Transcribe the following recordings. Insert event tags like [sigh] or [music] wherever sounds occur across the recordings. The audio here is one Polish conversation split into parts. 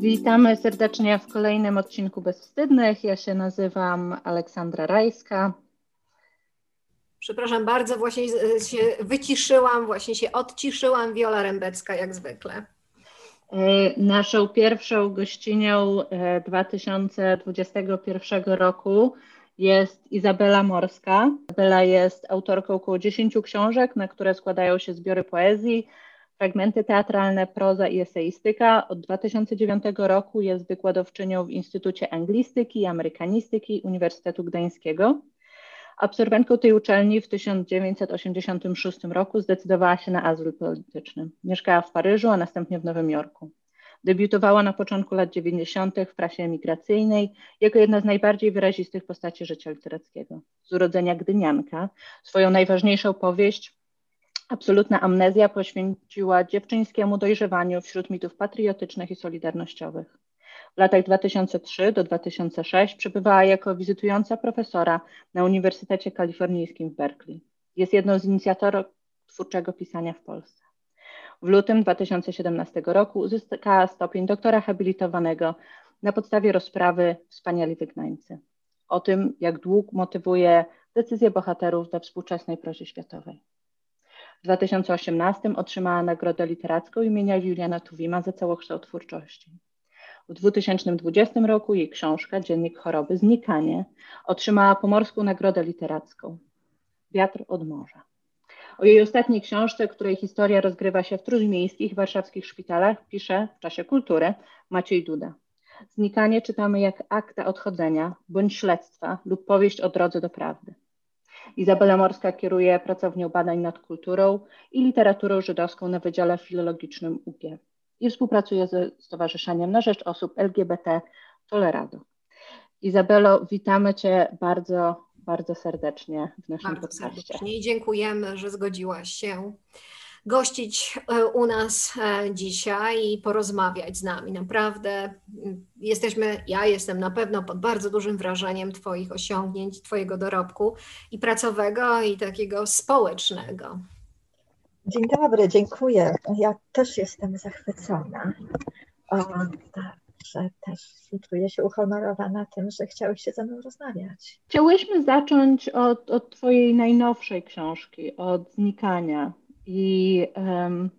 Witamy serdecznie w kolejnym odcinku Bezwstydnych. Ja się nazywam Aleksandra Rajska. Przepraszam bardzo, właśnie się wyciszyłam, właśnie się odciszyłam. Wiola Rębecka, jak zwykle. E, naszą pierwszą gościnią 2021 e, roku jest Izabela Morska. Izabela jest autorką około 10 książek, na które składają się zbiory poezji, fragmenty teatralne, proza i eseistyka. Od 2009 roku jest wykładowczynią w Instytucie Anglistyki i Amerykanistyki Uniwersytetu Gdańskiego. Absolwentką tej uczelni w 1986 roku zdecydowała się na azyl polityczny. Mieszkała w Paryżu, a następnie w Nowym Jorku. Debiutowała na początku lat 90. w prasie emigracyjnej jako jedna z najbardziej wyrazistych postaci życia literackiego. Z urodzenia Gdynianka swoją najważniejszą powieść Absolutna amnezja poświęciła dziewczyńskiemu dojrzewaniu wśród mitów patriotycznych i solidarnościowych. W latach 2003 do 2006 przebywała jako wizytująca profesora na Uniwersytecie Kalifornijskim w Berkeley. Jest jedną z inicjatorów twórczego pisania w Polsce. W lutym 2017 roku uzyskała stopień doktora habilitowanego na podstawie rozprawy Wspaniali Wygnańcy. O tym, jak dług motywuje decyzje bohaterów we współczesnej prozie światowej. W 2018 otrzymała nagrodę literacką imienia Juliana Tuwima za całokształt twórczości. W 2020 roku jej książka Dziennik choroby Znikanie otrzymała Pomorską Nagrodę Literacką Wiatr od morza. O jej ostatniej książce, której historia rozgrywa się w trójmiejskich warszawskich szpitalach, pisze w czasie kultury Maciej Duda. Znikanie czytamy jak akta odchodzenia bądź śledztwa lub powieść o drodze do prawdy. Izabela Morska kieruje pracownią badań nad kulturą i literaturą żydowską na Wydziale Filologicznym UG i współpracuje ze Stowarzyszeniem na Rzecz Osób LGBT Tolerado. Izabelo, witamy Cię bardzo, bardzo serdecznie w naszym bardzo podcaście. Serdecznie i dziękujemy, że zgodziłaś się gościć e, u nas e, dzisiaj i porozmawiać z nami. Naprawdę jesteśmy, ja jestem na pewno pod bardzo dużym wrażeniem Twoich osiągnięć, Twojego dorobku i pracowego, i takiego społecznego. Dzień dobry, dziękuję. Ja też jestem zachwycona. O, że też czuję się uhonorowana tym, że chciałeś się ze mną rozmawiać. Chciałyśmy zacząć od, od Twojej najnowszej książki, od znikania. I um,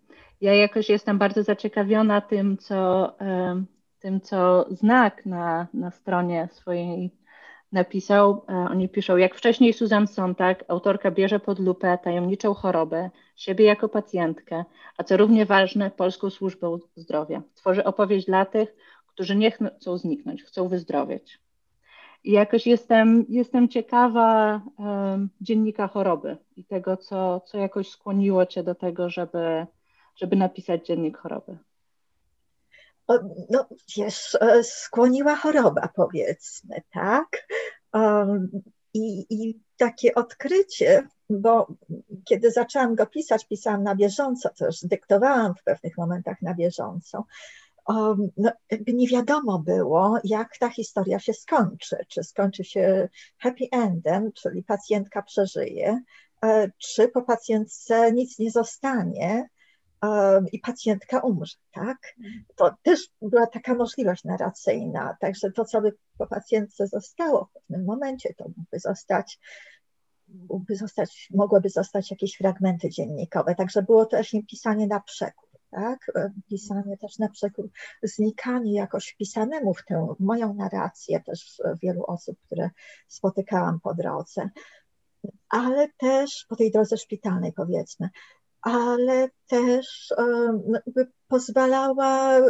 ja jakoś jestem bardzo zaciekawiona tym, co, um, tym, co znak na, na stronie swojej napisał. E, oni piszą, jak wcześniej Susan Sontag, autorka bierze pod lupę tajemniczą chorobę, siebie jako pacjentkę, a co równie ważne, Polską Służbę Zdrowia. Tworzy opowieść dla tych, którzy nie chcą zniknąć, chcą wyzdrowieć. I jakoś jestem, jestem ciekawa um, dziennika choroby i tego, co, co jakoś skłoniło Cię do tego, żeby, żeby napisać dziennik choroby. no wiesz, e, skłoniła choroba, powiedzmy, tak? Um, i, I takie odkrycie, bo kiedy zaczęłam go pisać, pisałam na bieżąco, też dyktowałam w pewnych momentach na bieżąco no, nie wiadomo było, jak ta historia się skończy. Czy skończy się happy endem, czyli pacjentka przeżyje, e, czy po pacjentce nic nie zostanie i pacjentka umrze, tak? To też była taka możliwość narracyjna, także to, co by po pacjentce zostało w pewnym momencie, to mógłby zostać mógłby zostać, mogłyby zostać jakieś fragmenty dziennikowe, także było też pisanie na przekór tak? E, pisanie też na przykład znikanie jakoś wpisanemu w tę moją narrację też wielu osób, które spotykałam po drodze, ale też po tej drodze szpitalnej powiedzmy, ale też no, pozwalała,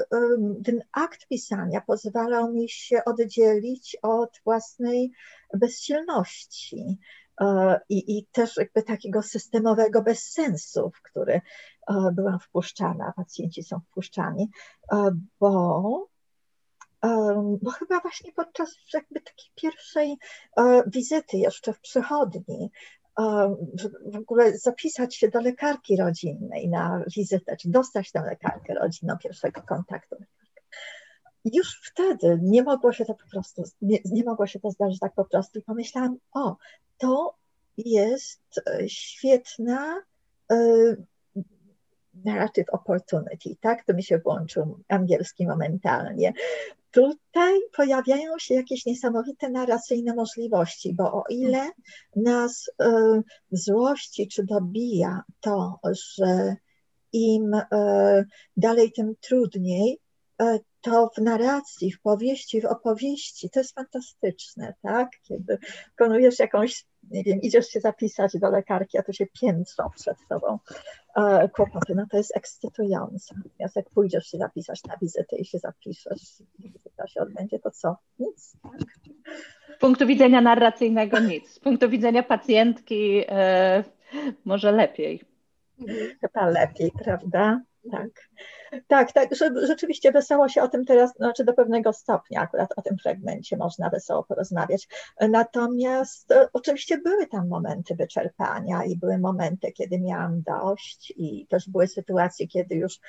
ten akt pisania pozwalał mi się oddzielić od własnej bezsilności e, i, i też jakby takiego systemowego bezsensu, w który E, byłam wpuszczana, pacjenci są wpuszczani, e, bo, e, bo chyba właśnie podczas jakby takiej pierwszej wizyty jeszcze w przychodni, w ogóle zapisać się do lekarki rodzinnej na wizytę, czy dostać tę lekarkę rodzinną pierwszego kontaktu. Już wtedy nie mogło się to po prostu, nie, nie mogło się to zdarzyć tak po prostu i pomyślałam, o, to jest świetna narrative opportunity, tak? To mi się włączył angielski momentalnie. Tutaj pojawiają się jakieś niesamowite narracyjne możliwości, bo o ile nas y, złości czy dobija to, że im dalej, tym trudniej, to w narracji, w powieści, w opowieści, to jest fantastyczne, tak? Kiedy wykonujesz jakąś, nie wiem, idziesz się zapisać do lekarki, a tu się piętrzą przed tobą e, kłopoty, no to jest ekscytujące. Natomiast jak pójdziesz się zapisać na wizytę i się zapiszesz, wizyta się odbędzie, to co? Nic, tak? Z punktu widzenia narracyjnego nic. Z punktu widzenia pacjentki e, może lepiej. Chyba lepiej, prawda? Tak. Tak, tak, rzeczywiście wesoło się o tym teraz, znaczy do pewnego stopnia akurat o tym fragmencie można wesoło porozmawiać. Natomiast e, oczywiście były tam momenty wyczerpania i były momenty, kiedy miałam dość i też były sytuacje, kiedy już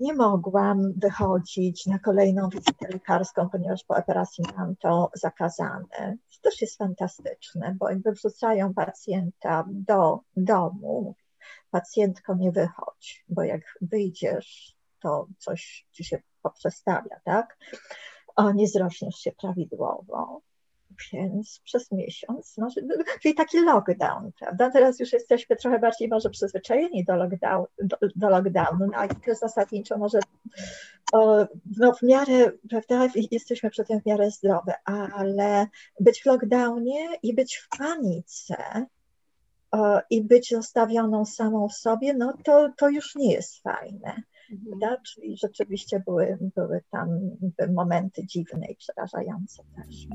nie mogłam wychodzić na kolejną wizytę lekarską, ponieważ po operacji mam to zakazane. To też jest fantastyczne, bo jakby wrzucają pacjenta do domu, pacjentko nie wychodź, bo jak wyjdziesz, to coś ci się poprzestawia, tak? O, nie zrośniesz się prawidłowo. Więc przez miesiąc, no, czyli taki lockdown, prawda? Teraz już jesteśmy trochę bardziej może przyzwyczajeni do, lockdown, do, do lockdownu, no i to zasadniczo może o, no, w miarę, prawda, jesteśmy przy tym w miarę zdrowe, ale być w lockdownie i być w panice, i być zostawioną samą sobie, no to, to już nie jest fajne. Mhm. Czyli rzeczywiście były, były tam momenty dziwne i przerażające też.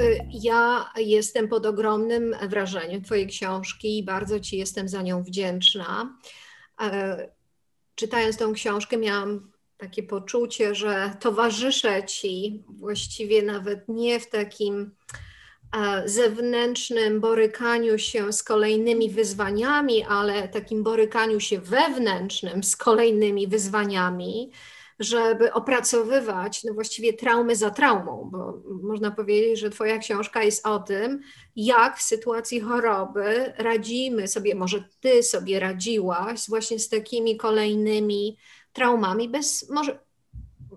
Y, ja jestem pod ogromnym wrażeniem Twojej książki i bardzo Ci jestem za nią wdzięczna. E, czytając tą książkę, miałam takie poczucie, że towarzyszę ci właściwie nawet nie w takim e, zewnętrznym borykaniu się z kolejnymi wyzwaniami, ale takim borykaniu się wewnętrznym z kolejnymi wyzwaniami, żeby opracowywać no właściwie traumy za traumą, bo można powiedzieć, że Twoja książka jest o tym, jak w sytuacji choroby radzimy sobie, może Ty sobie radziłaś właśnie z takimi kolejnymi traumami bez, może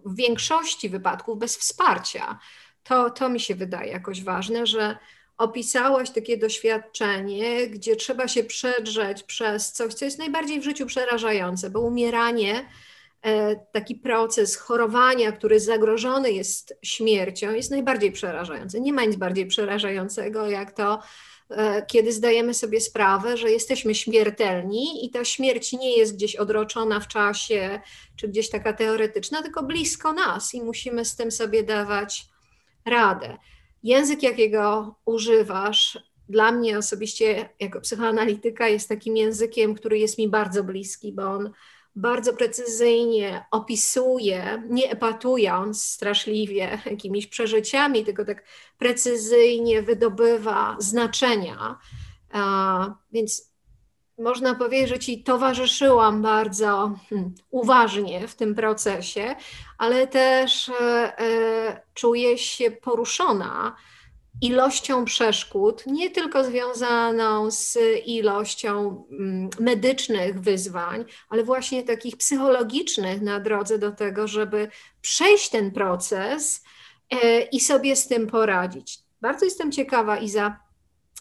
w większości wypadków bez wsparcia. To, to mi się wydaje jakoś ważne, że opisałaś takie doświadczenie, gdzie trzeba się przedrzeć przez coś, co jest najbardziej w życiu przerażające, bo umieranie, e, taki proces chorowania, który zagrożony jest śmiercią, jest najbardziej przerażający. Nie ma nic bardziej przerażającego jak to, kiedy zdajemy sobie sprawę, że jesteśmy śmiertelni i ta śmierć nie jest gdzieś odroczona w czasie, czy gdzieś taka teoretyczna, tylko blisko nas i musimy z tym sobie dawać radę. Język, jakiego używasz, dla mnie osobiście, jako psychoanalityka, jest takim językiem, który jest mi bardzo bliski, bo on bardzo precyzyjnie opisuje, nie epatując straszliwie jakimiś przeżyciami, tylko tak precyzyjnie wydobywa znaczenia. Więc można powiedzieć, że ci towarzyszyłam bardzo hmm, uważnie w tym procesie, ale też e, e, czuję się poruszona ilością przeszkód, nie tylko związaną z ilością mm, medycznych wyzwań, ale właśnie takich psychologicznych na drodze do tego, żeby przejść ten proces e, i sobie z tym poradzić. Bardzo jestem ciekawa, Iza,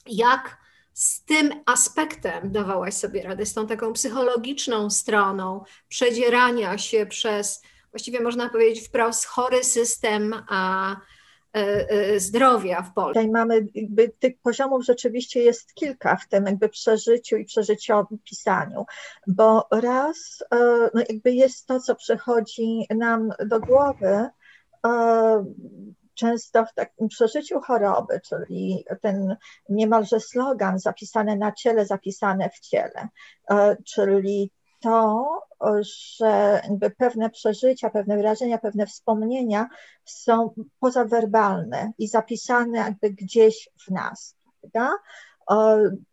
jak z tym aspektem dawałaś sobie radę, z tą taką psychologiczną stroną przedzierania się przez, właściwie można powiedzieć wprost, chory system a zdrowia w Polsce. Tutaj mamy jakby tych poziomów rzeczywiście jest kilka w tym jakby przeżyciu i przeżyciowym pisaniu, bo raz e, no jakby jest to, co przychodzi nam do głowy, często w takim przeżyciu choroby, czyli ten niemalże slogan zapisane na ciele, zapisane w ciele, czyli to, że jakby pewne przeżycia, pewne wyrażenia, pewne wspomnienia są pozawerbalne i zapisane jakby gdzieś w nas. Prawda?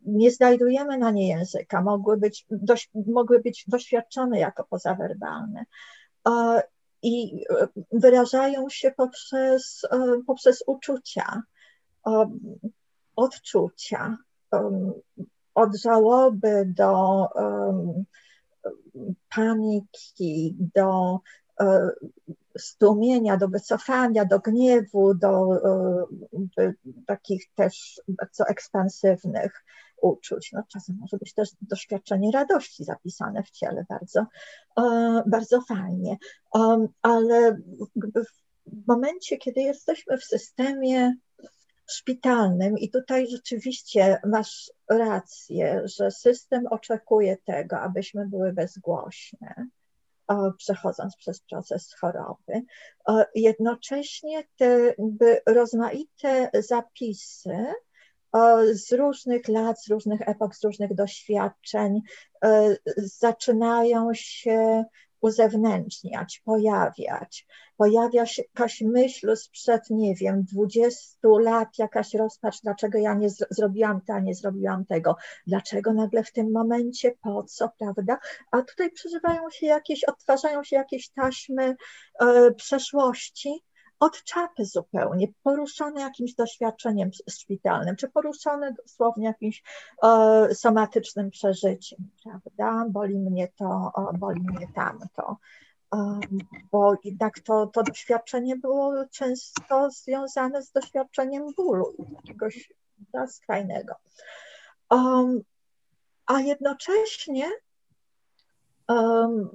Nie znajdujemy na nie języka, mogły być, dość, mogły być doświadczone jako pozawerbalne. i wyrażają się poprzez, poprzez uczucia, odczucia, od żałoby do paniki, do stłumienia, do wycofania, do gniewu, do takich też bardzo ekspansywnych uczuć. No, czasem może być też doświadczenie radości zapisane w ciele, bardzo, bardzo fajnie. Ale w momencie, kiedy jesteśmy w systemie szpitalnym, i tutaj rzeczywiście masz rację, że system oczekuje tego, abyśmy były bezgłośne, przechodząc przez proces choroby. Jednocześnie te rozmaite zapisy z różnych lat, z różnych epok, z różnych doświadczeń zaczynają się uzewnętrzniać, pojawiać. Pojawia się jakaś myśl sprzed, nie wiem, 20 lat, jakaś rozpacz, dlaczego ja nie zrobiłam to, a nie zrobiłam tego, dlaczego nagle w tym momencie, po co, prawda? A tutaj przeżywają się jakieś, odtwarzają się jakieś taśmy e, przeszłości, od czapy zupełnie, poruszone jakimś doświadczeniem szpitalnym, czy poruszone dosłownie jakimś e, somatycznym przeżyciem, prawda? Boli mnie to, boli mnie tamto. E, bo jednak to, to doświadczenie było często związane z doświadczeniem bólu, jakiegoś da, skrajnego. Um, a jednocześnie um,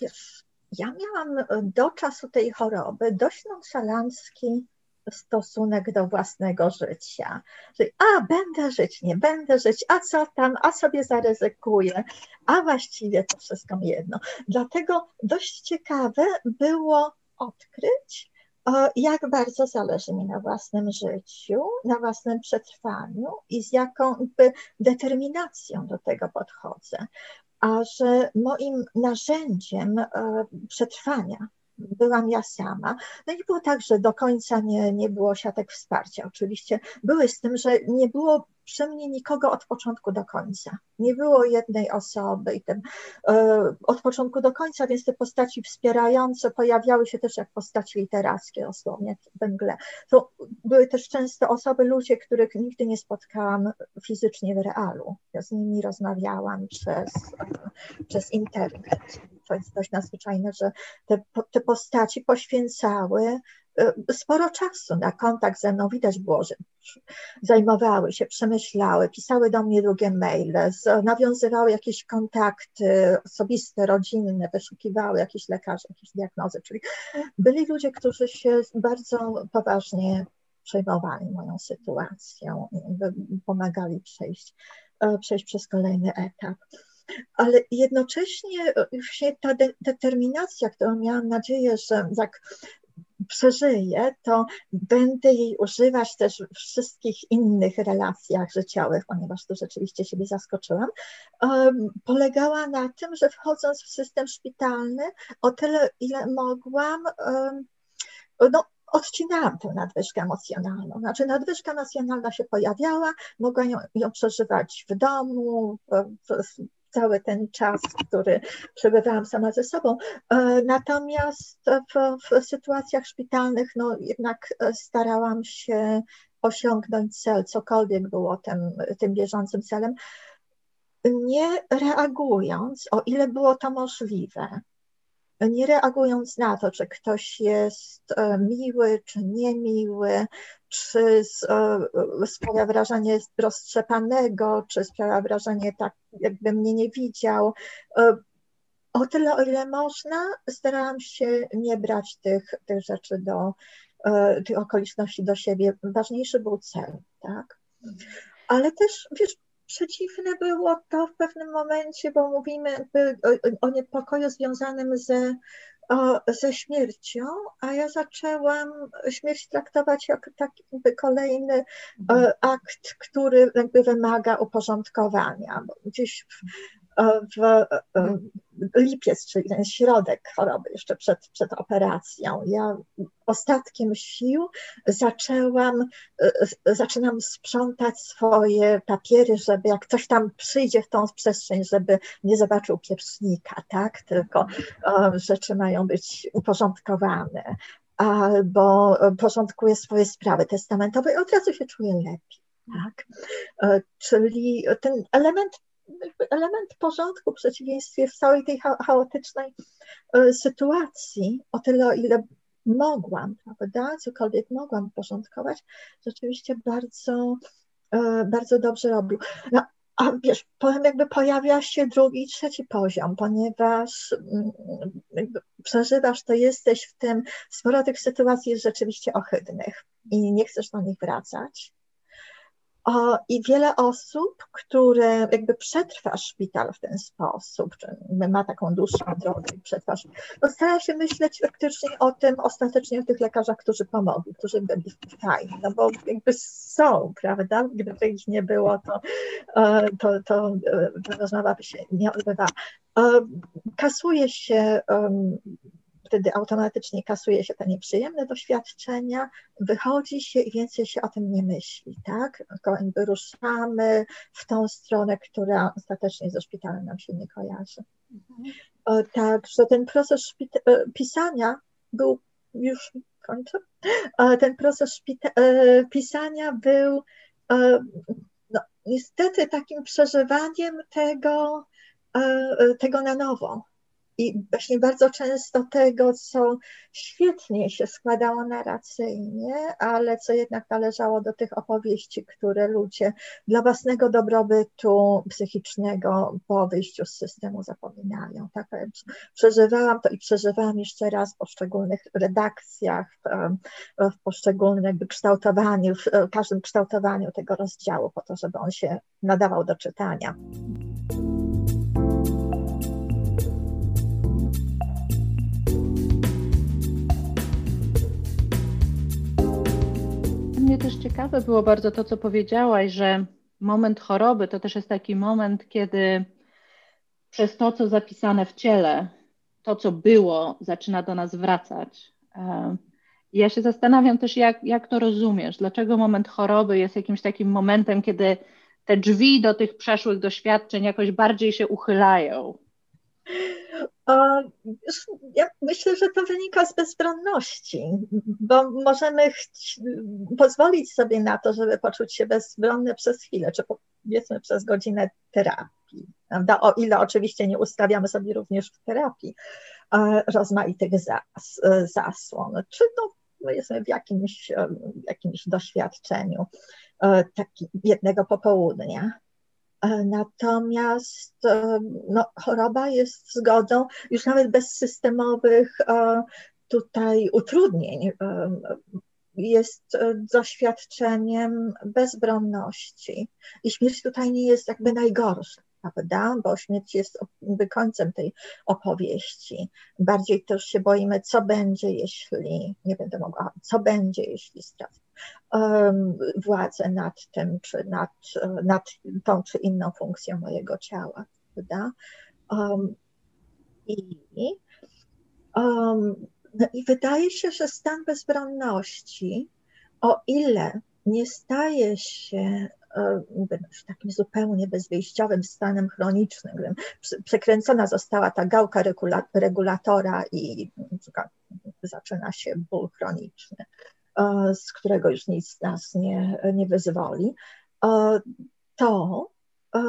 wiesz, ja miałam e, do czasu tej choroby dość nonszalancki stosunek do własnego życia. Że a, będę żyć, nie będę żyć, a co tam, a sobie zaryzykuję, a właściwie to wszystko jedno. Dlatego dość ciekawe było odkryć, jak bardzo zależy mi na własnym życiu, na własnym przetrwaniu i z jaką determinacją do tego podchodzę że moim narzędziem e, przetrwania byłam ja sama. No i było tak, że do końca nie, nie było siatek wsparcia. Oczywiście były z tym, że nie było przy mnie nikogo od początku do końca. Nie było jednej osoby i ten, e, od początku do końca, więc te postaci wspierające pojawiały się też jak postaci literackie dosłownie w mgle. To były też często osoby, ludzie, których nigdy nie spotkałam fizycznie w realu. Ja z nimi rozmawiałam przez, przez internet. To jest dość nadzwyczajne, że te, te postaci poświęcały sporo czasu na kontakt ze mną. Widać było, że zajmowały się, przemyślały, pisały do mnie długie maile, nawiązywały jakieś kontakty osobiste, rodzinne, wyszukiwały jakieś lekarzy, jakieś diagnozy. Czyli byli ludzie, którzy się bardzo poważnie przejmowali moją sytuacją pomagali przejść, e, przejść przez kolejny etap ale jednocześnie właśnie ta de determinacja, którą miałam nadzieję, że jak przeżyję, to będę jej używać też w wszystkich innych relacjach życiowych, ponieważ tu rzeczywiście siebie zaskoczyłam, polegała na tym, że wchodząc w system szpitalny, o tyle, ile mogłam, no, odcinałam tę nadwyżkę emocjonalną. Znaczy nadwyżka emocjonalna się pojawiała, mogłam ją, ją przeżywać w domu, w, w, cały ten czas, który przebywałam sama ze sobą. E, natomiast w, w sytuacjach szpitalnych, no jednak e, starałam się osiągnąć cel, cokolwiek było tym, tym bieżącym celem, nie reagując, o ile było to możliwe, nie reagując na to, czy ktoś jest e, miły, czy niemiły, czy e, sprawia wrażenie roztrzepanego, czy sprawia wrażenie tak, jakby mnie nie widział. E, o tyle, o ile można, starałam się nie brać tych, tych rzeczy do, tych okoliczności do siebie. Ważniejszy był cel, tak? Ale też, wiesz, przeciwne było to w pewnym momencie, bo mówimy o, o niepokoju związanym ze, o, ze śmiercią, a ja zaczęłam śmierć traktować jako taki kolejny mhm. akt, który jakby wymaga uporządkowania. Bo gdzieś w lipiec, czyli ten środek choroby, jeszcze przed, przed operacją. Ja ostatkiem sił zaczęłam, zaczynam sprzątać swoje papiery, żeby jak ktoś tam przyjdzie w tą przestrzeń, żeby nie zobaczył pieprznika, tak? Tylko rzeczy mają być uporządkowane albo porządkuje swoje sprawy testamentowe i od razu się czuje lepiej. Tak? E, czyli ten element, element porządku w przeciwieństwie w całej tej chaotycznej e, sytuacji, o tyle o ile mogłam, prawda, cokolwiek mogłam porządkować, rzeczywiście bardzo, e, bardzo dobrze robił. No, a wiesz, powiem, jakby pojawia się drugi trzeci poziom, ponieważ mm, przeżywasz, to jesteś w tym, sporo tych sytuacji jest rzeczywiście ohydnych i nie chcesz do nich wracać. I wiele osób, które jakby przetrwa szpital w ten sposób, czy ma taką dłuższą drogę i przetrwa no stara się myśleć faktycznie o tym, ostatecznie o tych lekarzach, którzy pomogli, którzy byli fajni, no bo jakby są, prawda? Gdyby ich nie było, to, e, to, to e, rozmowa by się nie odbywała. E, kasuje się wtedy automatycznie kasuje się te nieprzyjemne doświadczenia, wychodzi się i więcej się o tym nie myśli, tak? Ruszamy w tą stronę, która ostatecznie ze szpitalem nam się nie kojarzy. Mhm. Także ten proces e, pisania był już kończę. Ten proces e, pisania był e, no, niestety takim przeżywaniem tego, tego na nowo i właśnie bardzo często tego, co świetnie się składało narracyjnie, ale co jednak należało do tych opowieści, które ludzie dla własnego dobrobytu psychicznego po wyjściu z systemu zapominają. Tak? Przeżywałam to i przeżywałam jeszcze raz w poszczególnych redakcjach, w poszczególnym jakby kształtowaniu, w każdym kształtowaniu tego rozdziału, po to, żeby on się nadawał do czytania. Mnie też ciekawe było bardzo to, co powiedziałaś, że moment choroby to też jest taki moment, kiedy przez to, co zapisane w ciele, to, co było, zaczyna do nas wracać. Ja się zastanawiam też, jak, jak to rozumiesz, dlaczego moment choroby jest jakimś takim momentem, kiedy te drzwi do tych przeszłych doświadczeń jakoś bardziej się uchylają. Ja myślę, że to wynika z bezbronności, bo możemy pozwolić sobie na to, żeby poczuć się bezbronne przez chwilę, czy powiedzmy przez godzinę terapii. Prawda? O ile oczywiście nie ustawiamy sobie również w terapii rozmaitych zas, zasłon, czy no, powiedzmy w jakimś, jakimś doświadczeniu e, taki jednego popołudnia. E, natomiast e, no, choroba jest zgodą już nawet bez systemowych e, tutaj utrudnień. Jest doświadczeniem bezbronności i śmierć tutaj nie jest jakby najgorsza prawda? Bo śmierć jest końcem tej opowieści. Bardziej też się boimy, co będzie, jeśli nie będę mogła, co będzie, jeśli stracę władzę nad tym, czy nad, nad tą czy inną funkcją mojego ciała, prawda? Um, I um, no i wydaje się, że stan bezbronności, o ile nie staje się takim zupełnie bezwyjściowym stanem chronicznym, gdy przekręcona została ta gałka regulatora i zaczyna się ból chroniczny, z którego już nic nas nie, nie wyzwoli, to E,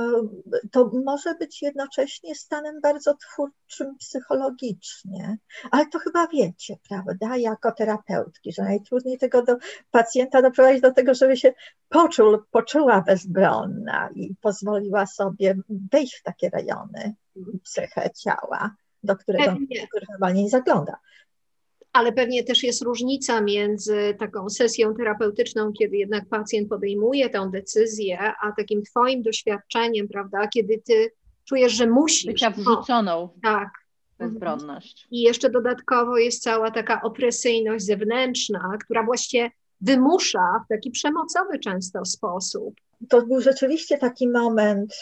to może być jednocześnie stanem bardzo twórczym psychologicznie, ale to chyba wiecie, prawda, jako terapeutki, że najtrudniej tego do pacjenta doprowadzić do tego, żeby się poczuł, poczuła bezbronna i pozwoliła sobie wejść w takie rejony psychę ciała, do którego normalnie nie zagląda ale pewnie też jest różnica między taką sesją terapeutyczną, kiedy jednak pacjent podejmuje tę decyzję, a takim Twoim doświadczeniem, prawda, kiedy Ty czujesz, że musisz. Bycia wrzuconą. No, tak. Bezbronność. I jeszcze dodatkowo jest cała taka opresyjność zewnętrzna, która właściwie wymusza w taki przemocowy często sposób to był rzeczywiście taki moment,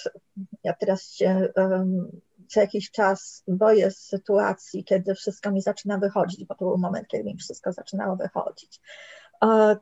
ja teraz się um, co jakiś czas boję z sytuacji, kiedy wszystko mi zaczyna wychodzić, bo to był moment, kiedy mi wszystko zaczynało wychodzić.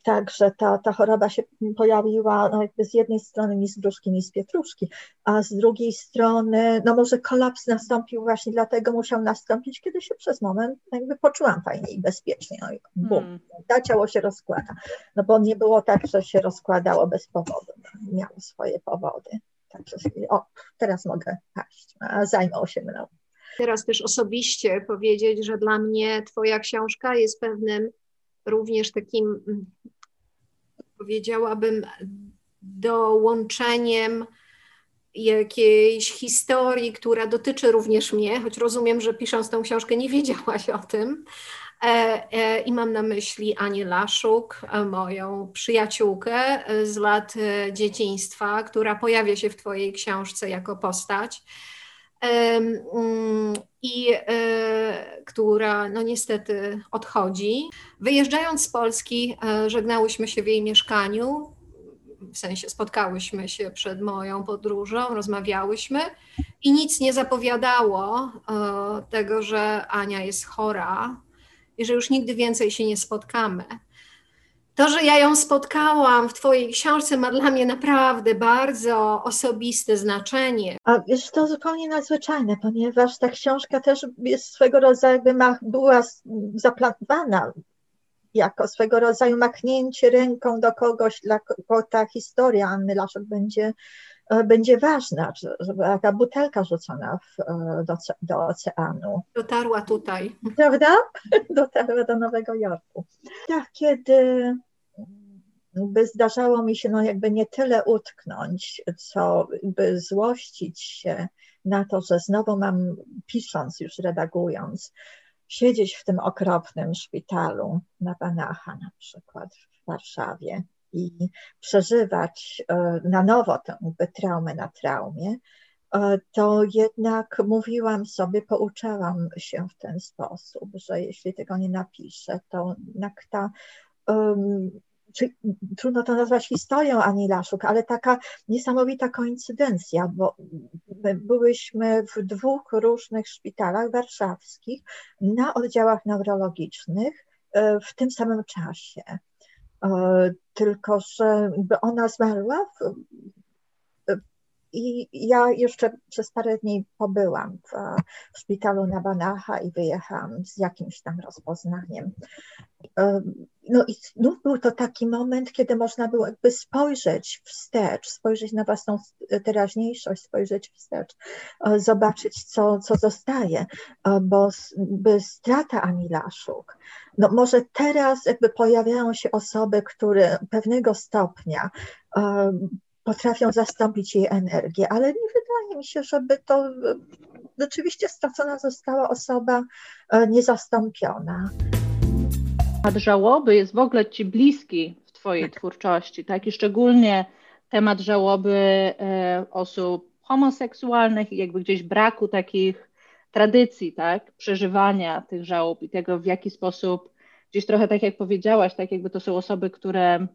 Także ta, ta choroba się pojawiła no jakby z jednej strony mi z gruszki, mi z pietruszki, a z drugiej strony, no może kolaps nastąpił właśnie dlatego musiał nastąpić, kiedy się przez moment jakby poczułam fajnie i bezpiecznie. No i bum, hmm. ta ciało się rozkłada. No bo nie było tak, że się rozkładało bez powodu. Miało swoje powody. Także o, teraz mogę paść, a zajmą się mną. Teraz też osobiście powiedzieć, że dla mnie Twoja książka jest pewnym również takim, mm, powiedziałabym, dołączeniem jakiejś historii, która dotyczy również mnie, choć rozumiem, że pisząc tą książkę nie [laughs] wiedziałaś o tym. E, e, I mam na myśli Anię Laszuk, moją przyjaciółkę z lat e, dzieciństwa, która pojawia się w Twojej książce jako postać. Mm, i e, która no niestety odchodzi. Wyjeżdżając z Polski, e, żegnałyśmy się w jej mieszkaniu, w sensie spotkałyśmy się przed moją podróżą, rozmawiałyśmy i nic nie zapowiadało e, tego, że Ania jest chora że już nigdy więcej się nie spotkamy. To, że ja ją spotkałam w Twojej książce, ma dla mnie naprawdę bardzo osobiste znaczenie. A wiesz, to zupełnie nadzwyczajne, ponieważ ta książka też jest swego rodzaju, jakby ma, była zaplanowana jako swego rodzaju machnięcie ręką do kogoś, dla kogo ta historia Anny Laszek będzie, będzie ważna, żeby taka butelka rzucona w, e, do, do oceanu. Dotarła tutaj. Prawda? [laughs] Dotarła do Nowego Jorku. Tak, kiedy by zdarzało mi się no jakby nie tyle utknąć, co by złościć się na to, że znowu mam, pisząc już, redagując, siedzieć w tym okropnym szpitalu na Banacha na przykład w Warszawie i przeżywać e, na nowo tę traumę na traumie, e, to jednak mówiłam sobie, pouczałam się w ten sposób, że jeśli tego nie napiszę, to jednak ta um, czy, trudno to nazwać historią Ani Laszuk, ale taka niesamowita koincydencja, bo my byłyśmy w dwóch różnych szpitalach warszawskich na oddziałach neurologicznych e, w tym samym czasie. E, tylko, że ona zmarła w, i ja jeszcze przez parę dni pobyłam w, w szpitalu na Banacha i wyjechałam z jakimś tam rozpoznaniem. No i znów był to taki moment, kiedy można było jakby spojrzeć wstecz, spojrzeć na własną teraźniejszość, spojrzeć wstecz, zobaczyć, co, co zostaje, bo by strata Ani Laszuk, no może teraz jakby pojawiają się osoby, które pewnego stopnia potrafią zastąpić jej energię, ale nie wydaje mi się, żeby to rzeczywiście stracona została osoba e, niezastąpiona. Temat żałoby jest w ogóle Ci bliski w Twojej tak. twórczości, tak? I szczególnie temat żałoby e, osób homoseksualnych i jakby gdzieś braku takich tradycji, tak? Przeżywania tych żałób i tego, w jaki sposób, gdzieś trochę tak jak powiedziałaś, tak jakby to są osoby, które,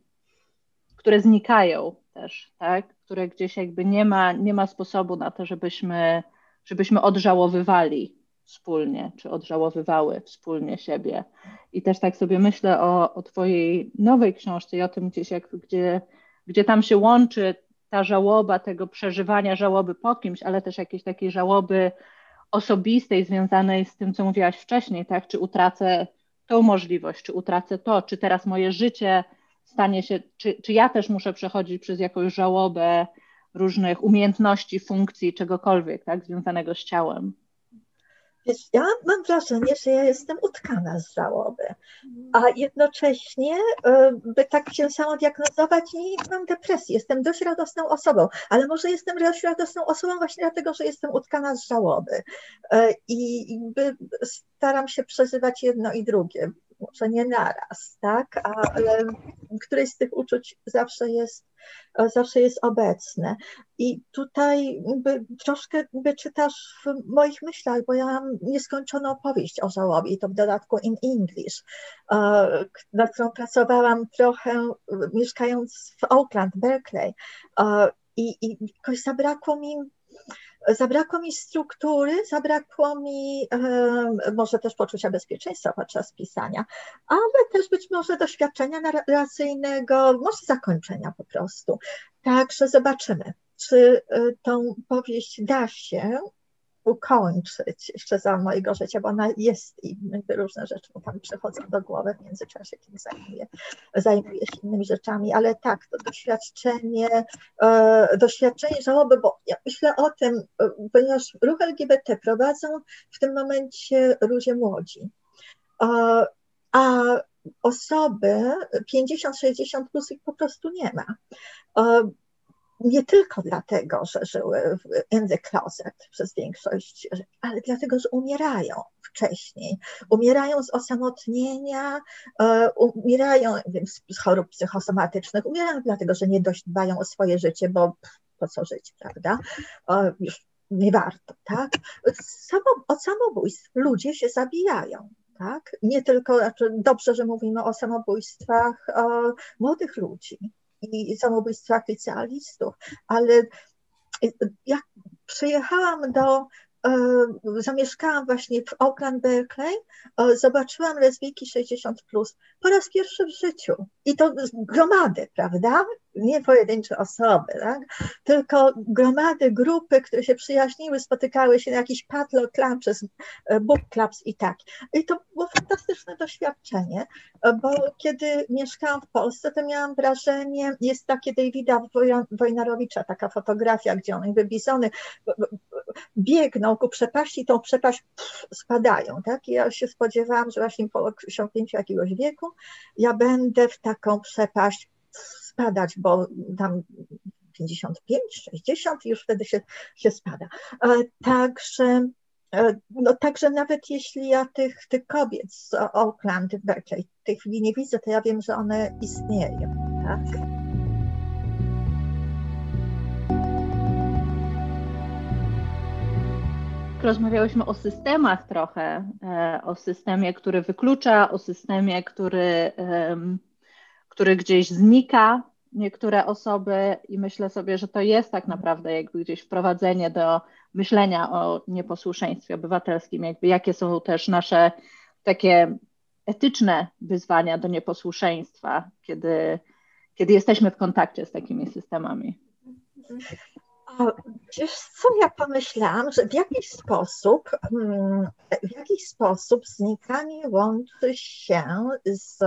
które znikają też, tak? Które gdzieś jakby nie ma, nie ma sposobu na to, żebyśmy, żebyśmy odżałowywali wspólnie, czy odżałowywały wspólnie siebie. I też tak sobie myślę o, o Twojej nowej książce i o tym gdzieś, jak, gdzie, gdzie tam się łączy ta żałoba, tego przeżywania żałoby po kimś, ale też jakiejś takiej żałoby osobistej, związanej z tym, co mówiłaś wcześniej, tak? Czy utracę tą możliwość, czy utracę to, czy teraz moje życie stanie się, czy, czy ja też muszę przechodzić przez jakąś żałobę różnych umiejętności, funkcji, czegokolwiek, tak, związanego z ciałem. Wiesz, ja mam wrażenie, że ja jestem utkana z żałoby, a jednocześnie, e, by tak się samo diagnozować, nie mam depresji, jestem dość radosną osobą, ale może jestem dość radosną osobą właśnie dlatego, że jestem utkana z żałoby. E, i staram się przeżywać jedno i drugie, może nie naraz, tak, ale któreś z tych uczuć zawsze jest, zawsze jest obecne. I tutaj by, troszkę by czytasz w moich myślach, bo ja mam nieskończoną opowieść o żałobie i to w dodatku in English, nad którą pracowałam trochę mieszkając w Oakland, Berkeley. I, i jakoś zabrakło mi Zabrakło mi struktury, zabrakło mi może też poczucia bezpieczeństwa podczas pisania, ale też być może doświadczenia narracyjnego, może zakończenia po prostu. Także zobaczymy, czy e, tą powieść da się ukończyć jeszcze za mojego życia, bo ona jest i różne rzeczy mu tam przychodzą do głowy w międzyczasie, kiedy zajmuję, zajmuję się innymi rzeczami, ale tak, to doświadczenie, e, doświadczenie żałoby, bo ja myślę o tym, e, ponieważ ruch LGBT prowadzą w tym momencie ludzie młodzi, e, a osoby 50-60 plus ich po prostu nie ma nie tylko dlatego, że żyły in the closet przez większość, ale dlatego, że umierają wcześniej. Umierają z osamotnienia, e, umierają z chorób psychosomatycznych, umierają dlatego, że nie dość dbają o swoje życie, bo po co żyć, prawda? Już nie warto, tak? Od samobójstw ludzie się zabijają. Tak? Nie tylko, znaczy dobrze, że mówimy o samobójstwach młodych ludzi, i samobójstwa licealistów, ale jak przyjechałam do E, zamieszkałam właśnie w Oakland, Berkeley, e, zobaczyłam lesbijki 60 plus po raz pierwszy w życiu. I to gromady, prawda? Nie pojedyncze osoby, tak? tylko gromady, grupy, które się przyjaźniły, spotykały się na jakichś padlock lunches, e, book clubs i tak. I to było fantastyczne doświadczenie, bo kiedy mieszkałam w Polsce, to miałam wrażenie, jest takie Davida Wojnarowicza, taka fotografia, gdzie on jakby bizony biegną ku przepaści, tą przepaść spadają, tak? I ja się spodziewałam, że właśnie po osiągnięciu jakiegoś wieku ja będę w taką przepaść spadać, bo tam 55, 60 już wtedy się, się spada. E, także e, no także nawet jeśli ja tych, tych kobiet z Oakland, w tej chwili nie widzę, to ja wiem, że one istnieją. Tak? Rozmawiałyśmy o systemach trochę, e, o systemie, który wyklucza, o systemie, który, który gdzieś znika niektóre osoby i myślę sobie, że to jest tak naprawdę jakby gdzieś wprowadzenie do myślenia o nieposłuszeństwie obywatelskim, jakby jakie są też nasze takie etyczne wyzwania do nieposłuszeństwa, kiedy, kiedy jesteśmy w kontakcie z takimi systemami. Wiesz co, ja pomyślałam, że w jakiś sposób, mm, w jakiś sposób znikanie łączy się z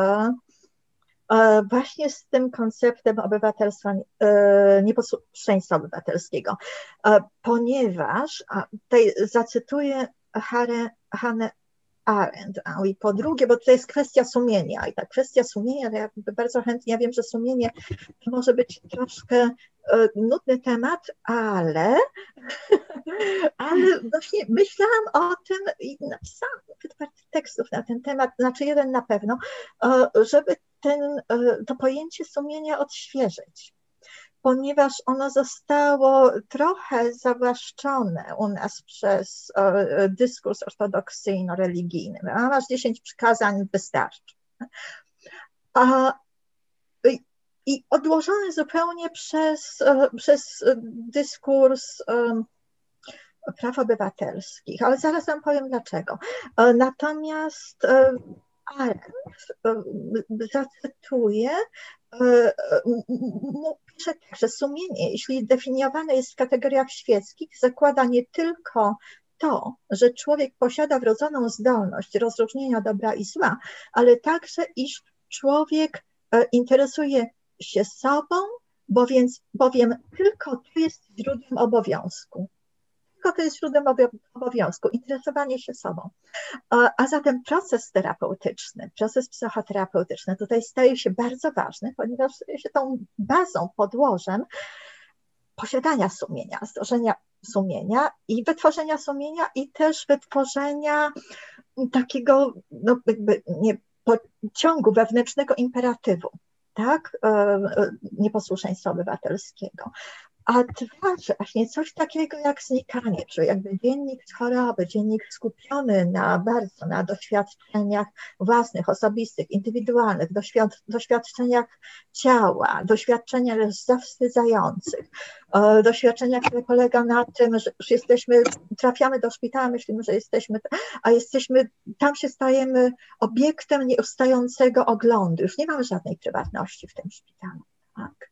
e, właśnie z tym konceptem obywatelstwa, e, nieposłuszeństwa obywatelskiego, e, ponieważ, tutaj zacytuję Hannę Arendt. I po drugie, bo to jest kwestia sumienia. I ta kwestia sumienia, ja bardzo chętnie, ja wiem, że sumienie to może być troszkę e, nudny temat, ale, [laughs] ale właśnie myślałam o tym i napisałam kilka tekstów na ten temat, znaczy jeden na pewno, e, żeby ten, e, to pojęcie sumienia odświeżyć ponieważ ono zostało trochę zawłaszczone u nas przez e, dyskurs ortodoksyjno-religijny. A masz 10 przykazań, wystarczy. A, I odłożone zupełnie przez, e, przez dyskurs e, praw obywatelskich, ale zaraz wam powiem dlaczego. Natomiast Arendt zacytuję tak, że sumienie, jeśli definiowane jest w kategoriach świeckich, zakłada nie tylko to, że człowiek posiada wrodzoną zdolność rozróżnienia dobra i zła, ale także, iż człowiek e, interesuje się sobą, bowiem, bowiem tylko to jest źródłem obowiązku tylko to jest źródłem obowiązku, interesowanie się sobą. A zatem proces terapeutyczny, proces psychoterapeutyczny tutaj staje się bardzo ważny, ponieważ staje się tą bazą, podłożem posiadania sumienia, stworzenia sumienia i wytworzenia sumienia i też wytworzenia takiego no, jakby nie, ciągu wewnętrznego imperatywu. tak, nieposłuszeństwa obywatelskiego a dwa, właśnie coś takiego jak znikanie, czyli jakby dziennik choroby, dziennik skupiony na bardzo na doświadczeniach własnych, osobistych, indywidualnych, doświad, doświadczeniach ciała, doświadczeniach zawstydzających, e, doświadczenia, które polega na tym, że jesteśmy, trafiamy do szpitala, myślimy, że jesteśmy, a jesteśmy, tam się stajemy obiektem nieustającego oglądu, już nie mamy żadnej prywatności w tym szpitalu. Tak?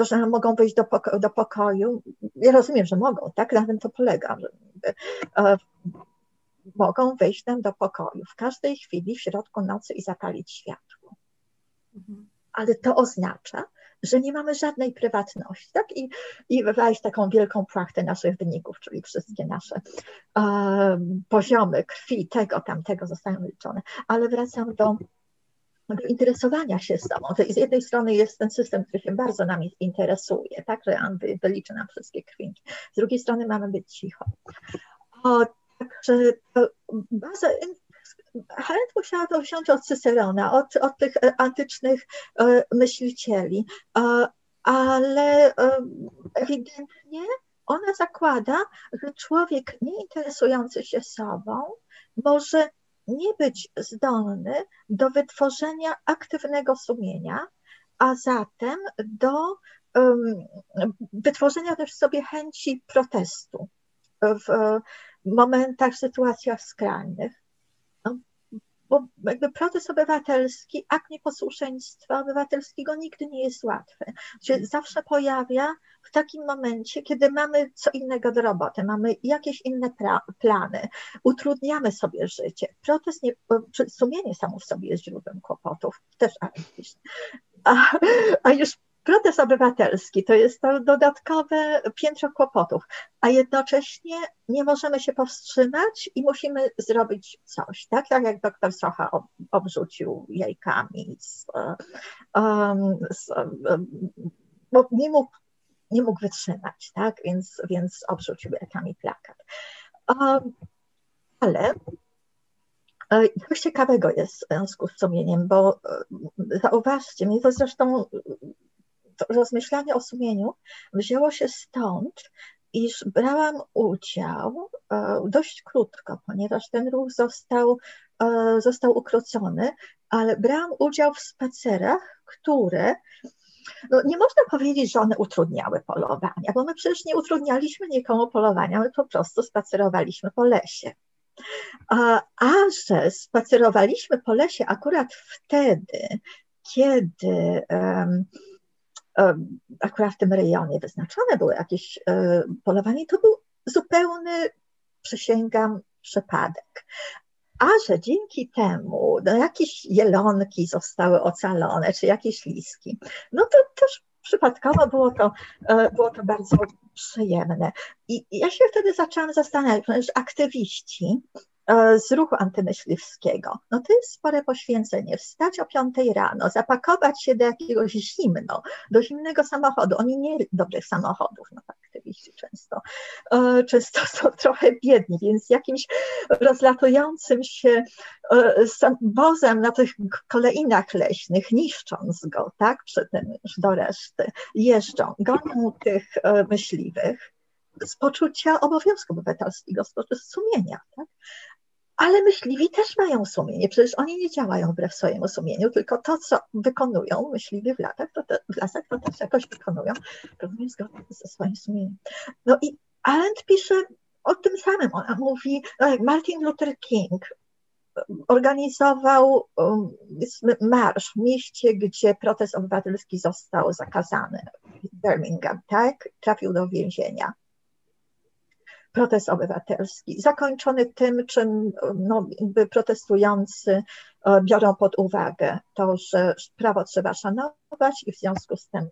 To, że mogą wejść do, poko do pokoju, ja rozumiem, że mogą, tak? Na tym to polega. Że, e, mogą wejść tam do pokoju w każdej chwili w środku nocy i zapalić światło. Mhm. Ale to oznacza, że nie mamy żadnej prywatności, tak? I, i wejść taką wielką płachtę naszych wyników, czyli wszystkie nasze e, poziomy krwi, tego, tamtego zostają liczone. Ale wracam do interesowania się sobą. Z jednej strony jest ten system, który się bardzo nami interesuje, tak, że on wyliczy nam wszystkie krwinki. Z drugiej strony mamy być cicho. O, także baza, Harent musiała to wziąć od Cycerona, od, od tych antycznych e, myślicieli, e, ale e, ewidentnie ona zakłada, że człowiek nie interesujący się sobą może nie być zdolny do wytworzenia aktywnego sumienia, a zatem do wytworzenia też sobie chęci protestu w momentach, sytuacjach skrajnych bo jakby protest obywatelski, akt nieposłuszeństwa obywatelskiego nigdy nie jest łatwy. Się zawsze pojawia w takim momencie, kiedy mamy co innego do roboty, mamy jakieś inne plany, utrudniamy sobie życie. Protest, nie, sumienie samo w sobie jest źródłem kłopotów, też a, a już protest obywatelski to jest to dodatkowe piętro kłopotów, a jednocześnie nie możemy się powstrzymać i musimy zrobić coś, tak, tak jak doktor Socha obrzucił jajkami, z, um, z, um, bo nie mógł, nie mógł wytrzymać, tak, więc, więc obrzucił jajkami plakat. Um, ale e, coś ciekawego jest w związku z sumieniem, bo e, zauważcie, mnie to zresztą rozmyślanie o sumieniu wzięło się stąd, iż brałam udział e, dość krótko, ponieważ ten ruch został, e, został ukrócony, ale brałam udział w spacerach, które no nie można powiedzieć, że one utrudniały polowania, bo my przecież nie utrudnialiśmy nikomu polowania, my po prostu spacerowaliśmy po lesie. A, a że spacerowaliśmy po lesie akurat wtedy, kiedy um, akurat w tym rejonie wyznaczone były jakieś e, polowanie, to był zupełny, przysięgam, przypadek. A że dzięki temu no, jakieś jelonki zostały ocalone, czy jakieś liski, no to też przypadkowo było to, e, było to bardzo przyjemne. I ja się wtedy zaczęłam zastanawiać, że aktywiści E, z ruchu antymyśliwskiego. No to jest spore poświęcenie. Wstać o 5 rano, zapakować się do jakiegoś zimno, do zimnego samochodu. Oni nie dobrych samochodów, no tak, aktywiści często, e, często są [laughs] trochę biedni, więc jakimś rozlatującym się e, wozem na tych kolejnach leśnych, niszcząc go, tak, przy tym już do reszty, jeżdżą, gonią tych myśliwych, z poczucia obowiązku obywatelskiego, z sumienia. Tak? Ale myśliwi też mają sumienie, przecież oni nie działają wbrew swojemu sumieniu, tylko to, co wykonują myśliwi w latach, to te, w lasach, to też jakoś wykonują, rozumiem, zgodnie ze swoim sumieniem. No i Arendt pisze o tym samym, ona mówi, no jak Martin Luther King organizował um, marsz w mieście, gdzie protest obywatelski został zakazany, Birmingham, tak, trafił do więzienia protest obywatelski, zakończony tym, czym no, protestujący e, biorą pod uwagę to, że prawo trzeba szanować i w związku z tym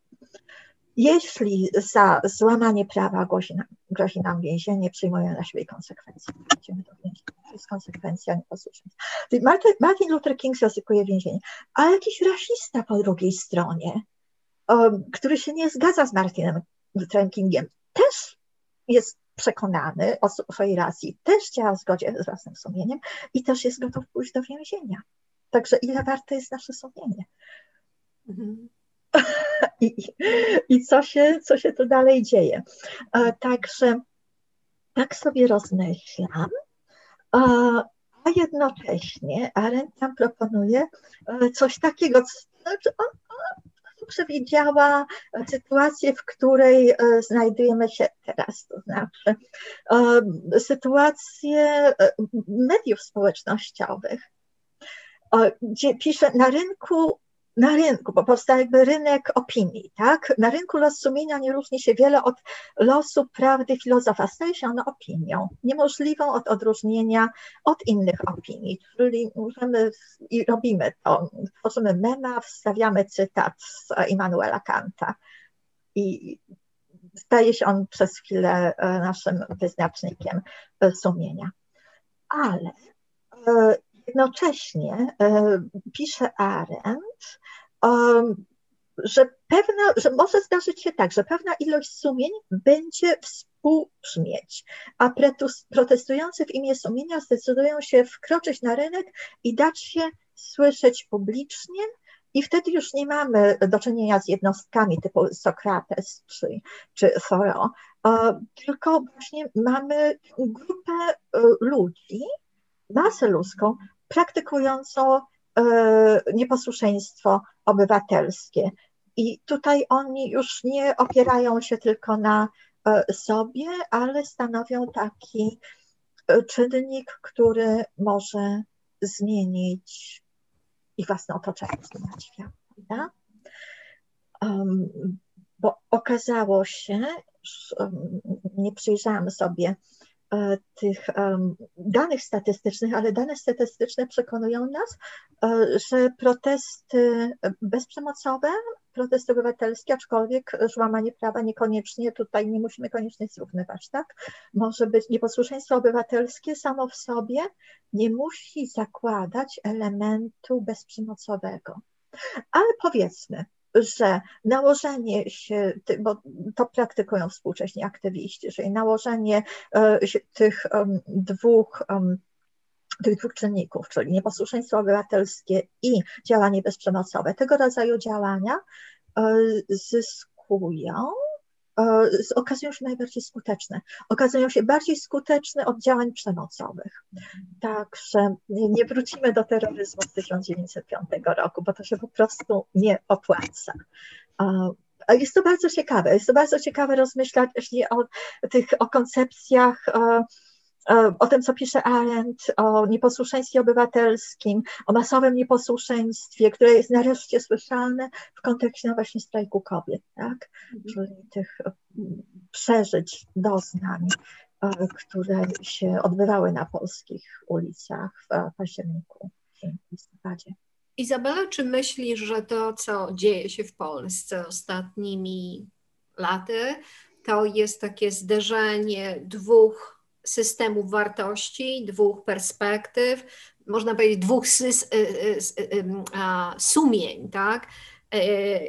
jeśli za złamanie prawa grozi nam, grozi nam więzienie, przyjmują na siebie konsekwencje. Idziemy do więzienia. To jest konsekwencja nieposłuszeństwa. Martin, Martin Luther King zasypuje więzienie, ale jakiś rasista po drugiej stronie, um, który się nie zgadza z Martinem Luther Kingiem, też jest przekonany o swojej racji, też działa w zgodzie z własnym sumieniem i też jest gotów pójść do więzienia. Także ile warte jest nasze sumienie? Mhm. [laughs] i, i co, się, co się tu dalej dzieje. Także tak sobie rozmyślam, a jednocześnie Arendt nam proponuje coś takiego, znaczy on, przewidziała sytuację, w której e, znajdujemy się teraz, to znaczy e, sytuację e, mediów społecznościowych, gdzie pisze na rynku na rynku, bo powstał jakby rynek opinii, tak? Na rynku los sumienia nie różni się wiele od losu prawdy filozofa. Staje się ono opinią, niemożliwą od odróżnienia od innych opinii. Czyli możemy i robimy to, tworzymy mema, wstawiamy cytat z Immanuela Kanta i staje się on przez chwilę e, naszym wyznacznikiem e, sumienia. Ale e, jednocześnie e, pisze Arendt, że, pewna, że może zdarzyć się tak, że pewna ilość sumień będzie współbrzmieć, a protestujący w imię sumienia zdecydują się wkroczyć na rynek i dać się słyszeć publicznie, i wtedy już nie mamy do czynienia z jednostkami typu Sokrates czy, czy Thoreau, tylko właśnie mamy grupę e, ludzi, masę ludzką, praktykującą e, nieposłuszeństwo obywatelskie. I tutaj oni już nie opierają się tylko na e, sobie, ale stanowią taki e, czynnik, który może zmienić ich własne otoczenie, świat. Bo okazało się, nie przyjrzałam sobie tych danych statystycznych, ale dane statystyczne przekonują nas, e, że protesty bezprzemocowe, protesty obywatelskie, aczkolwiek złamanie prawa niekoniecznie, tutaj nie musimy koniecznie zrównywać, tak? Może być nieposłuszeństwo obywatelskie samo w sobie nie musi zakładać elementu bezprzemocowego. Ale powiedzmy, że nałożenie się, bo to praktykują współcześni aktywiści, czyli nałożenie e, tych dwóch tych dwóch czynników, czyli nieposłuszeństwo obywatelskie i działanie bezprzemocowe, tego rodzaju działania e, zyskują okazują się najbardziej skuteczne. Okazują się bardziej skuteczne od działań przemocowych. Także nie wrócimy do terroryzmu z 1905 roku, bo to się po prostu nie opłaca. Jest to bardzo ciekawe. Jest to bardzo ciekawe rozmyślać o tych o koncepcjach e, o tym, co pisze Arendt, o nieposłuszeństwie obywatelskim, o masowym nieposłuszeństwie, które jest nareszcie słyszalne w kontekście no właśnie strajku kobiet, tak? Mhm. Czyli tych mm, przeżyć, doznań, e, które się odbywały na polskich ulicach w październiku w listopadzie. Izabela, czy myślisz, że to, co dzieje się w Polsce ostatnimi laty, to jest takie zderzenie dwóch systemów wartości, dwóch perspektyw, można powiedzieć dwóch y, y, y, sumień, tak?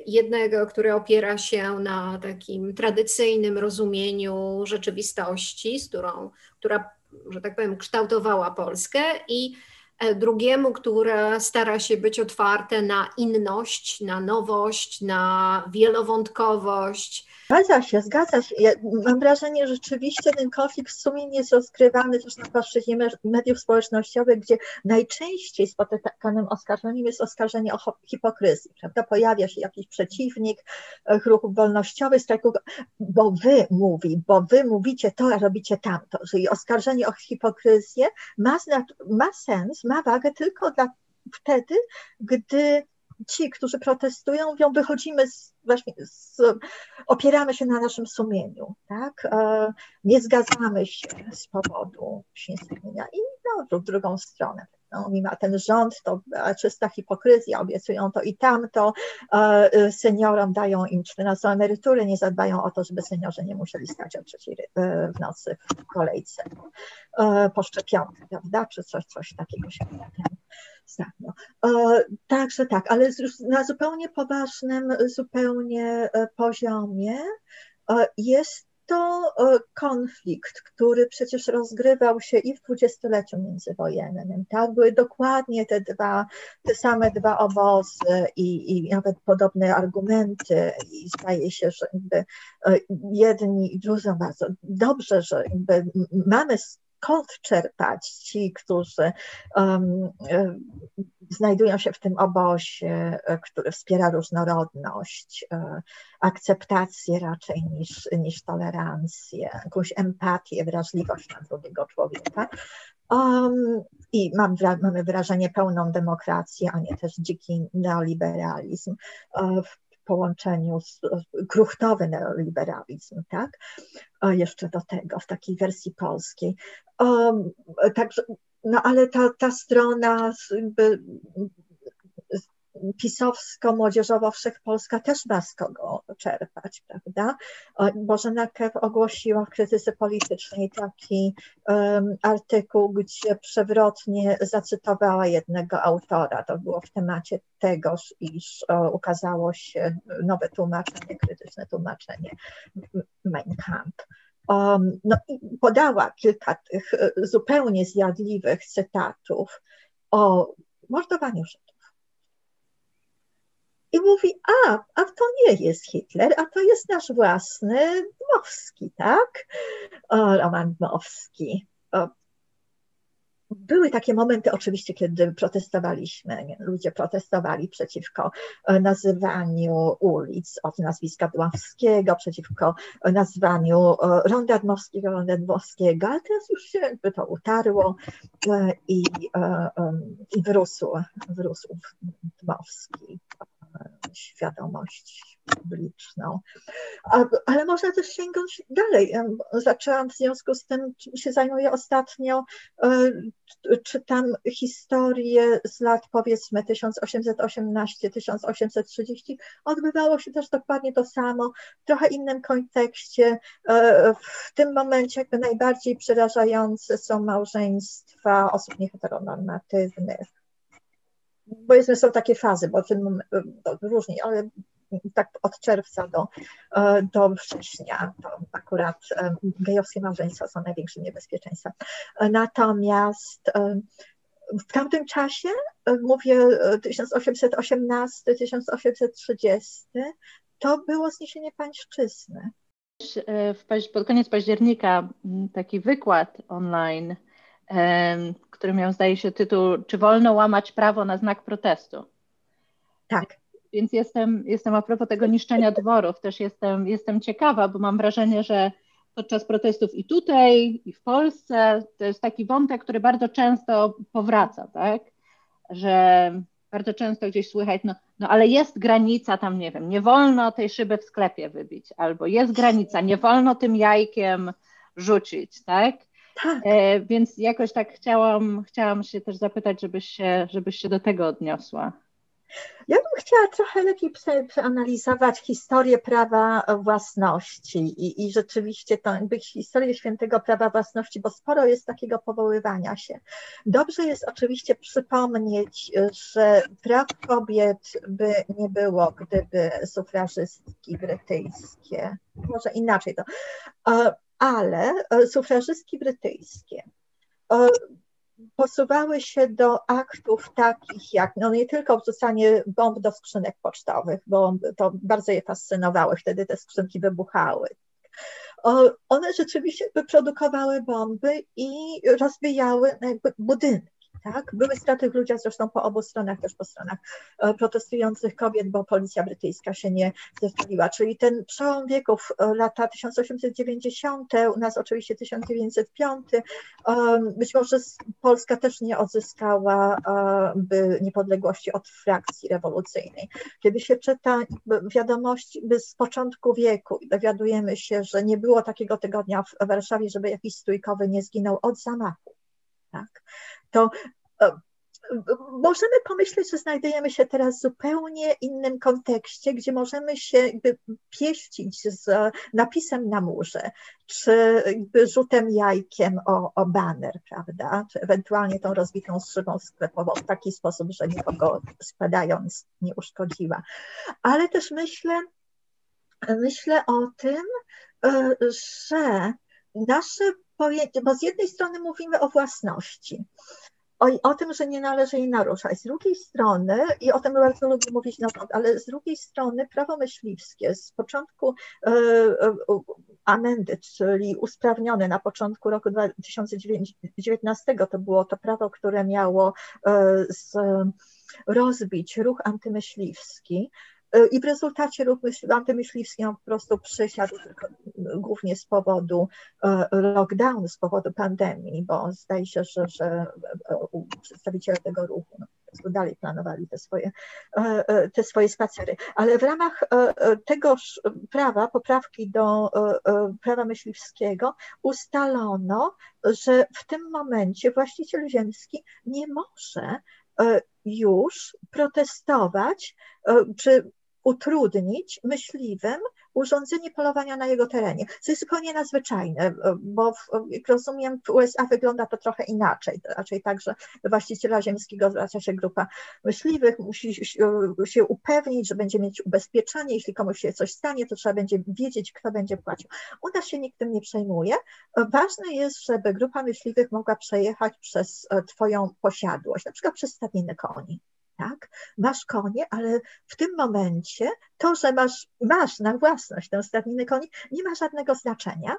Jednego, które opiera się na takim tradycyjnym rozumieniu rzeczywistości, z którą, która, że tak powiem, kształtowała Polskę i e, drugiemu, które stara się być otwarte na inność, na nowość, na wielowątkowość, Zgadza się, zgadza się. Ja mam wrażenie, że rzeczywiście ten konflikt w sumie jest rozgrywany też na płaszczyźnie mediów społecznościowych, gdzie najczęściej spotykanym oskarżeniem jest oskarżenie o hipokryzję, prawda? Pojawia się jakiś przeciwnik e, ruchów wolnościowych, strajku, bo wy mówi, bo wy mówicie to, a robicie tamto. Czyli oskarżenie o hipokryzję ma, ma sens, ma wagę tylko dla, wtedy, gdy ci, którzy protestują, mówią, wychodzimy z, właśnie, z, opieramy się na naszym sumieniu, tak? E, nie zgadzamy się z powodu sumienia i no, w drugą stronę. No, mimo ten rząd to czysta hipokryzja, obiecują to i tamto, e, seniorom dają im 14 emerytury, nie zadbają o to, żeby seniorzy nie musieli stać o trzeciej e, w nocy w kolejce po szczepionkę, prawda, czy coś, coś takiego się ostatnio. E, także tak, ale na zupełnie poważnym zupełnie e, poziomie e, jest to konflikt, który przecież rozgrywał się i w dwudziestoleciu międzywojennym. Tak? Były dokładnie te dwa, te same dwa obozy i, i nawet podobne argumenty i zdaje się, że jedni i drudzy bardzo dobrze, że mamy skąd czerpać ci, którzy um, znajdują się w tym obozie, e, który wspiera różnorodność, e, akceptację raczej niż, niż tolerancję, jakąś empatię, wrażliwość na drugiego człowieka. Um, I mam, mamy wrażenie pełną demokrację, a nie też dziki neoliberalizm w połączeniu z kruchtowy neoliberalizm, tak? Jeszcze do tego w takiej wersji polskiej. Um, także, no ale ta, ta strona pisowsko-młodzieżowo-wszechpolska też ma z kogo czerpać, prawda? Bożena Kew ogłosiła w krytyce politycznej taki um, artykuł, gdzie przewrotnie zacytowała jednego autora. To było w temacie tegoż, iż o, ukazało się nowe tłumaczenie, krytyczne tłumaczenie Mein Kampf. Um, no i podała kilka tych e, zupełnie zjadliwych cytatów o mordowaniu Żydów. I mówi, a, a to nie jest Hitler, a to jest nasz własny Dmowski, tak? O, Roman Dmowski. O, były takie momenty oczywiście, kiedy protestowaliśmy, ludzie protestowali przeciwko e, nazywaniu ulic od nazwiska Dławskiego, przeciwko nazwaniu e, Ronda Dmowskiego, Ronda Dmowskiego, ale teraz już się to utarło e, i, i wyrósł, wyrósł Dmowski świadomość publiczną. Ale można też sięgnąć dalej. Zaczęłam w związku z tym, czym się zajmuję ostatnio, e, czytam historię z lat powiedzmy 1818-1830. Odbywało się też dokładnie to samo, w trochę innym kontekście. E, w tym momencie jakby najbardziej przerażające są małżeństwa osób nieheteronormatywnych powiedzmy są takie fazy, bo tym różni, ale tak od czerwca do, e, do września to akurat e, gejowskie małżeństwa są największym niebezpieczeństwem. Natomiast e, w tamtym czasie, mówię 1818-1830, to było zniesienie pańszczyzny. Pod koniec października taki wykład online który miał, zdaje się, tytuł Czy wolno łamać prawo na znak protestu? Tak. Więc jestem, jestem a propos tego niszczenia dworów, też jestem, jestem ciekawa, bo mam wrażenie, że podczas protestów i tutaj, i w Polsce, to jest taki wątek, który bardzo często powraca, tak? Że bardzo często gdzieś słychać, no, no ale jest granica tam, nie wiem, nie wolno tej szyby w sklepie wybić, albo jest granica, nie wolno tym jajkiem rzucić, tak? Tak. E, więc jakoś tak chciałam, chciałam się też zapytać, żebyś się, żebyś się do tego odniosła. Ja bym chciała trochę lepiej przeanalizować historię prawa własności i, i rzeczywiście to historię świętego prawa własności, bo sporo jest takiego powoływania się. Dobrze jest oczywiście przypomnieć, że praw kobiet by nie było, gdyby sufrażystki brytyjskie, może inaczej to, ale e, sufrażystki brytyjskie e, posuwały się do aktów takich jak, no nie tylko wrzucanie bomb do skrzynek pocztowych, bo to bardzo je fascynowało, wtedy te skrzynki wybuchały. One rzeczywiście wyprodukowały bomby i rozbijały budynki. Tak? Były straty w ludziach zresztą po obu stronach, też po stronach e, protestujących kobiet, bo policja brytyjska się nie zestawiła. Czyli ten przełom wieków, e, lata 1890, u nas oczywiście 1905, e, być może Polska też nie odzyskała niepodległości od frakcji rewolucyjnej. Kiedy się czyta wiadomości z początku wieku dowiadujemy się, że nie było takiego tygodnia w Warszawie, żeby jakiś stójkowy nie zginął od zamachu. Tak? To e, możemy pomyśleć, że znajdujemy się teraz w zupełnie innym kontekście, gdzie możemy się jakby pieścić z napisem na murze, czy jakby rzutem jajkiem o, o baner, prawda, czy ewentualnie tą rozbitą szybą sklepową w taki sposób, że nikogo spadając nie uszkodziła. Ale też myślę, myślę o tym, że nasze bo z jednej strony mówimy o własności, o, o tym, że nie należy jej naruszać. Z drugiej strony, i o tym bardzo lubię mówić na rząd, ale z drugiej strony prawo myśliwskie z początku e, e, amendy, czyli usprawnione na początku roku 2019, to było to prawo, które miało e, z, rozbić ruch antymyśliwski, I w rezultacie ruch antymyśliwski on po prostu przysiadł tylko głównie z powodu e, lockdownu, z powodu pandemii, bo zdaje się, że, że e, przedstawiciele tego ruchu no, dalej planowali te swoje, te swoje spacery. Ale w ramach tegoż prawa, poprawki do prawa myśliwskiego ustalono, że w tym momencie właściciel ziemski nie może już protestować czy utrudnić myśliwym urządzenie polowania na jego terenie, co jest zupełnie nadzwyczajne, bo w, jak rozumiem w USA wygląda to trochę inaczej, raczej tak, że do właściciela ziemskiego zwraca się grupa myśliwych, musi się upewnić, że będzie mieć ubezpieczenie, jeśli komuś się coś stanie, to trzeba będzie wiedzieć, kto będzie płacił. U nas się nikt tym nie przejmuje. Ważne jest, żeby grupa myśliwych mogła przejechać przez e, Twoją posiadłość, na przykład przez stadniny koni tak? Masz konie, ale w tym momencie to, że masz, masz na własność tę stadninę koni, nie ma żadnego znaczenia,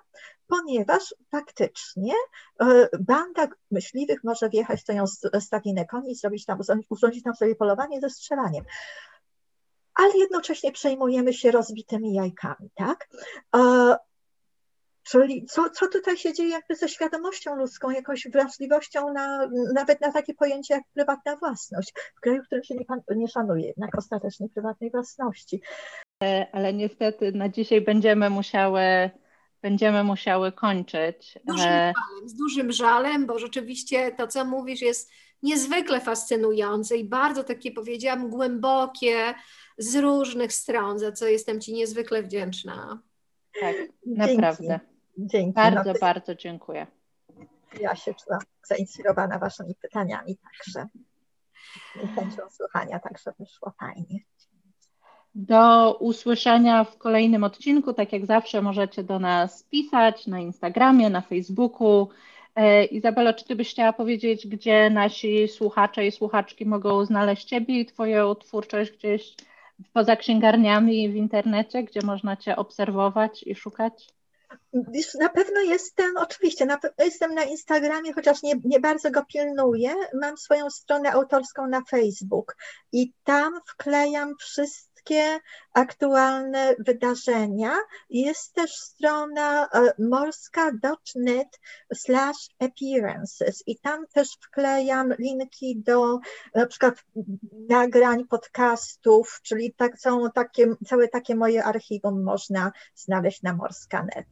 ponieważ faktycznie e, banda myśliwych może wjechać w tę stadninę koni i zrobić tam, urządzić tam sobie polowanie ze strzelaniem ale jednocześnie przejmujemy się rozbitymi jajkami, tak? Czyli co, co tutaj się dzieje jakby ze świadomością ludzką, jakąś wrażliwością na, nawet na takie pojęcie jak prywatna własność, w kraju, w którym się nie, nie szanuje jednak ostatecznie prywatnej własności. E, ale niestety na dzisiaj będziemy musiały będziemy musiały kończyć. Dużym e, żalem, z dużym żalem, bo rzeczywiście to, co mówisz, jest niezwykle fascynujące i bardzo takie, powiedziałam, głębokie z różnych stron, za co jestem Ci niezwykle wdzięczna. Tak, naprawdę. Dzięki. Bardzo, no, bardzo dziękuję. Ja się czułam zainspirowana Waszymi pytaniami także. I chęcią słuchania także wyszło fajnie. Do usłyszenia w kolejnym odcinku. Tak jak zawsze możecie do nas pisać na Instagramie, na Facebooku. E, Izabelo, czy Ty byś chciała powiedzieć, gdzie nasi słuchacze i słuchaczki mogą znaleźć Ciebie i Twoją twórczość gdzieś poza księgarniami w internecie, gdzie można Cię obserwować i szukać? Na pewno jestem, oczywiście, na jestem na Instagramie, chociaż nie, nie bardzo go pilnuję. Mam swoją stronę autorską na Facebook i tam wklejam wszystkie aktualne wydarzenia. Jest też strona e, morska.net slash appearances i tam też wklejam linki do na przykład nagrań podcastów, czyli tak, są takie, całe takie moje archiwum można znaleźć na morska.net.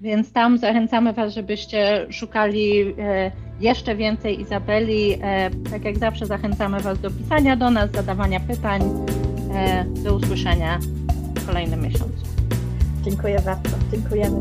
Więc tam zachęcamy Was, żebyście szukali e, jeszcze więcej Izabeli. E, tak jak zawsze zachęcamy Was do pisania do nas, zadawania pytań. E, do usłyszenia w kolejnym miesiącu. Dziękuję bardzo. Dziękujemy.